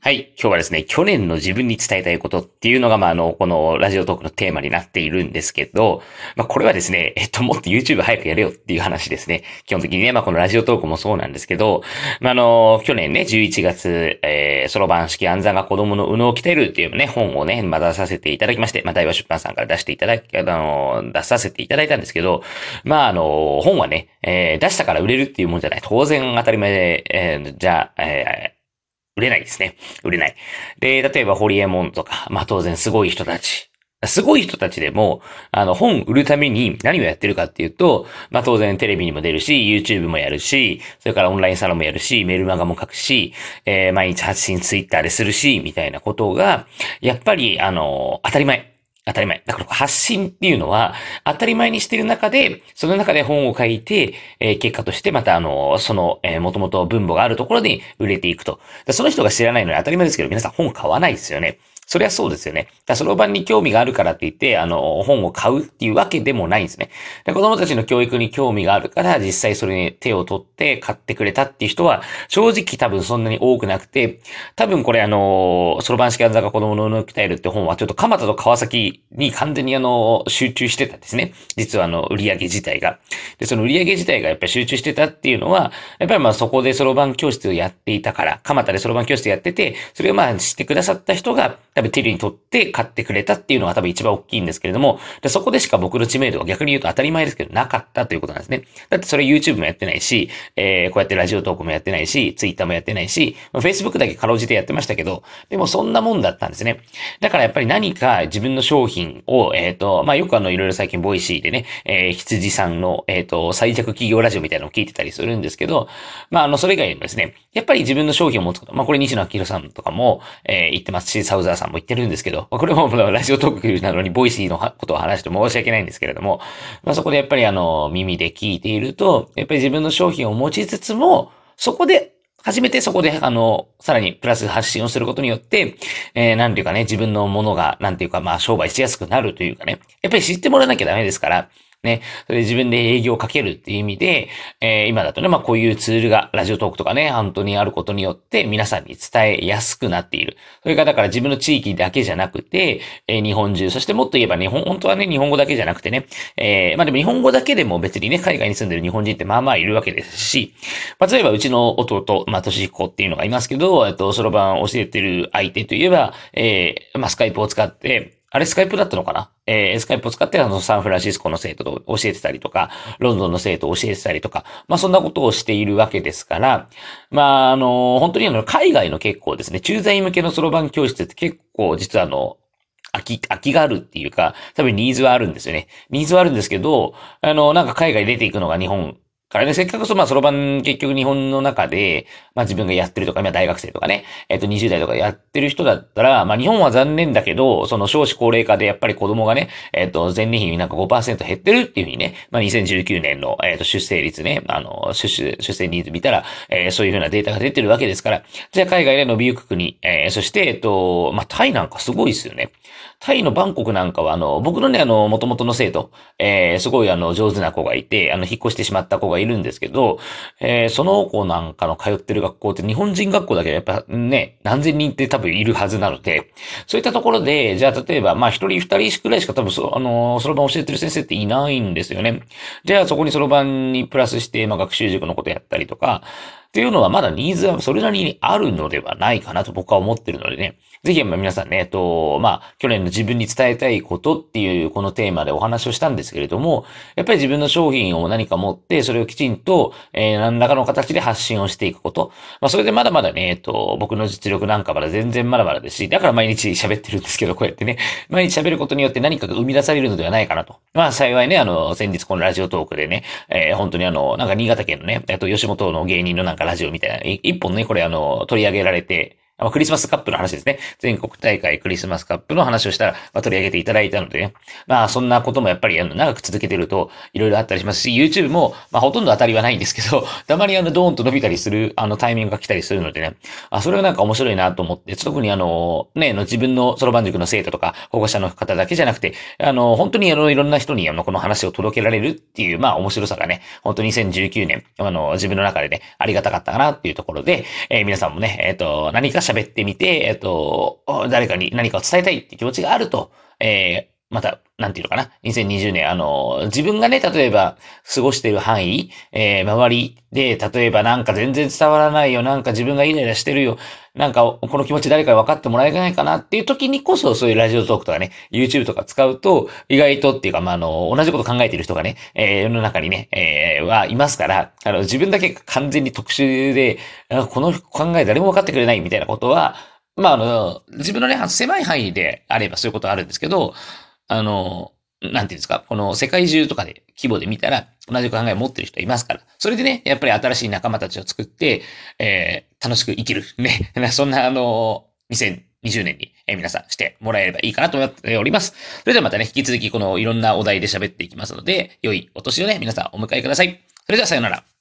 はい。今日はですね、去年の自分に伝えたいことっていうのが、まあ、あの、このラジオトークのテーマになっているんですけど、まあ、これはですね、えっと、もっと YouTube 早くやれよっていう話ですね。基本的にね、まあ、このラジオトークもそうなんですけど、まあ、あの、去年ね、11月、えー、そろばん式暗算が子供の右脳を鍛えるっていうね、本をね、まあ、出させていただきまして、まあ、大和出版さんから出していただき、あの、出させていただいたんですけど、まあ、あの、本はね、えー、出したから売れるっていうもんじゃない。当然当たり前で、えー、じゃあ、えー売れないですね。売れない。で、例えばホリエモンとか、まあ当然すごい人たち。すごい人たちでも、あの、本売るために何をやってるかっていうと、まあ当然テレビにも出るし、YouTube もやるし、それからオンラインサロンもやるし、メールマガも書くし、えー、毎日発信 Twitter でするし、みたいなことが、やっぱり、あの、当たり前。当たり前。だから発信っていうのは、当たり前にしてる中で、その中で本を書いて、えー、結果としてまたあの、その、えー、もともと分母があるところに売れていくと。その人が知らないのに当たり前ですけど、皆さん本買わないですよね。そりゃそうですよね。だそろばんに興味があるからって言って、あの、本を買うっていうわけでもないんですね。で子供たちの教育に興味があるから、実際それに手を取って買ってくれたっていう人は、正直多分そんなに多くなくて、多分これあの、そろばん式暗算が子供の脳を鍛えるって本は、ちょっと蒲田と川崎に完全にあの、集中してたんですね。実はあの、売り上げ自体が。で、その売り上げ自体がやっぱり集中してたっていうのは、やっぱりまあそこでそろばん教室をやっていたから、蒲田でそろばん教室やってて、それをまあ知ってくださった人が、多分手に取って買ってくれたっていうのが多分一番大きいんですけれども、でそこでしか僕の知名度は逆に言うと当たり前ですけどなかったということなんですね。だってそれ YouTube もやってないし、えー、こうやってラジオトークもやってないし、Twitter もやってないし、まあ、Facebook だけかろうじてやってましたけど、でもそんなもんだったんですね。だからやっぱり何か自分の商品を、えっ、ー、と、まあよくあのいろいろ最近ボイシーでね、えー、羊さんの、えっ、ー、と、最弱起業ラジオみたいなのを聞いてたりするんですけど、まああの、それ以外にもですね、やっぱり自分の商品を持つこと、まあこれ西野明さんとかも、えー、言ってますし、サウザーさんも言ってるんですけど、これもラジオトークなのにボイシーのことを話して申し訳ないんですけれども、まあ、そこでやっぱりあの、耳で聞いていると、やっぱり自分の商品を持ちつつも、そこで初めてそこで、あの、さらにプラス発信をすることによって、えー、なんていうかね、自分のものが、なんていうか、まあ、商売しやすくなるというかね、やっぱり知ってもらわなきゃダメですから、ね、それで自分で営業をかけるっていう意味で、えー、今だとね、まあこういうツールが、ラジオトークとかね、本当にあることによって皆さんに伝えやすくなっている。それからだから自分の地域だけじゃなくて、えー、日本中、そしてもっと言えば日本、本当はね、日本語だけじゃなくてね、えー、まあでも日本語だけでも別にね、海外に住んでる日本人ってまあまあいるわけですし、まあ例えばうちの弟、まあ年彦っていうのがいますけど、えっと、そろばん教えてる相手といえば、えー、まあスカイプを使って、あれスカイプだったのかな？えー、スカイプを使ってあのサンフランシスコの生徒と教えてたりとか、ロンドンの生徒を教えてたりとか、まあそんなことをしているわけですから、まああの、本当にあの、海外の結構ですね、駐在向けのそろばん教室って結構実はあの、空き、空きがあるっていうか、多分ニーズはあるんですよね。ニーズはあるんですけど、あの、なんか海外出ていくのが日本からね、せっかくそ、まあ、そろばん結局日本の中で、まあ自分がやってるとか、今大学生とかね、えっ、と20代とかやってる人だったら、まあ日本は残念だけど、その少子高齢化でやっぱり子供がね、えっ、と前年比になんか5%減ってるっていうふうにね、まあ2019年の、えっ、と出生率ね、あの、出出、出生ニーズ見たら、えー、そういうふうなデータが出てるわけですから、じゃあ海外で伸びゆく国、えー、そして、えっ、と、まあタイなんかすごいですよね。タイのバンコクなんかは、あの、僕のね、あの、元々の生徒、えー、すごいあの、上手な子がいて、あの、引っ越してしまった子がいるんですけど、えー、その子なんかの通ってる学校って日本人学校だけやっぱね、何千人って多分いるはずなので、そういったところで、じゃあ例えば、まあ一人二人くらいしか多分そ、あの、そろばん教えてる先生っていないんですよね。じゃあそこにそろばんにプラスして、まあ学習塾のことやったりとか、っていうのはまだニーズはそれなりにあるのではないかなと僕は思ってるのでね。ぜひ皆さんね、えっと、まあ、去年の自分に伝えたいことっていうこのテーマでお話をしたんですけれども、やっぱり自分の商品を何か持って、それをきちんと、えー、何らかの形で発信をしていくこと。まあ、それでまだまだね、えっと、僕の実力なんかまだ全然まだまだですし、だから毎日喋ってるんですけど、こうやってね、毎日喋ることによって何かが生み出されるのではないかなと。まあ、幸いね、あの、先日このラジオトークでね、えー、本当にあの、なんか新潟県のね、えっと、吉本の芸人のなんかラジオみたいな、一本ね、これあの、取り上げられて、まあ、クリスマスカップの話ですね。全国大会クリスマスカップの話をしたら、まあ、取り上げていただいたのでね。まあ、そんなこともやっぱり、あの、長く続けてると、いろいろあったりしますし、YouTube も、まあ、ほとんど当たりはないんですけど、たまにあの、ドーンと伸びたりする、あの、タイミングが来たりするのでね。あ、それはなんか面白いなと思って、特にあの、ね、の自分のそろばん塾の生徒とか、保護者の方だけじゃなくて、あの、本当にあの、いろんな人にあの、この話を届けられるっていう、まあ、面白さがね、本当に2019年、あの、自分の中でね、ありがたかったかなっていうところで、えー、皆さんもね、えっ、ー、と、何かし喋ってみて、えっと、誰かに何かを伝えたいって気持ちがあると、え、また、なんていうのかな？2020年、あの、自分がね、例えば、過ごしている範囲、えー、周りで、例えばなんか全然伝わらないよ、なんか自分がイライラしてるよ、なんか、この気持ち誰か分かってもらえないかなっていう時にこそ、そういうラジオトークとかね、YouTube とか使うと、意外とっていうか、まあ、あの、同じこと考えている人がね、えー、世の中にね、えー、はいますから、あの、自分だけ完全に特殊で、この考え誰も分かってくれないみたいなことは、まあ、あの、自分のね、狭い範囲であればそういうことあるんですけど、あの、なんていうんですか、この世界中とかで規模で見たら同じ考えを持ってる人いますから。それでね、やっぱり新しい仲間たちを作って、えー、楽しく生きる。ね。そんな、あの、2020年に、えー、皆さんしてもらえればいいかなと思っております。それではまたね、引き続きこのいろんなお題で喋っていきますので、良いお年をね、皆さんお迎えください。それではさようなら。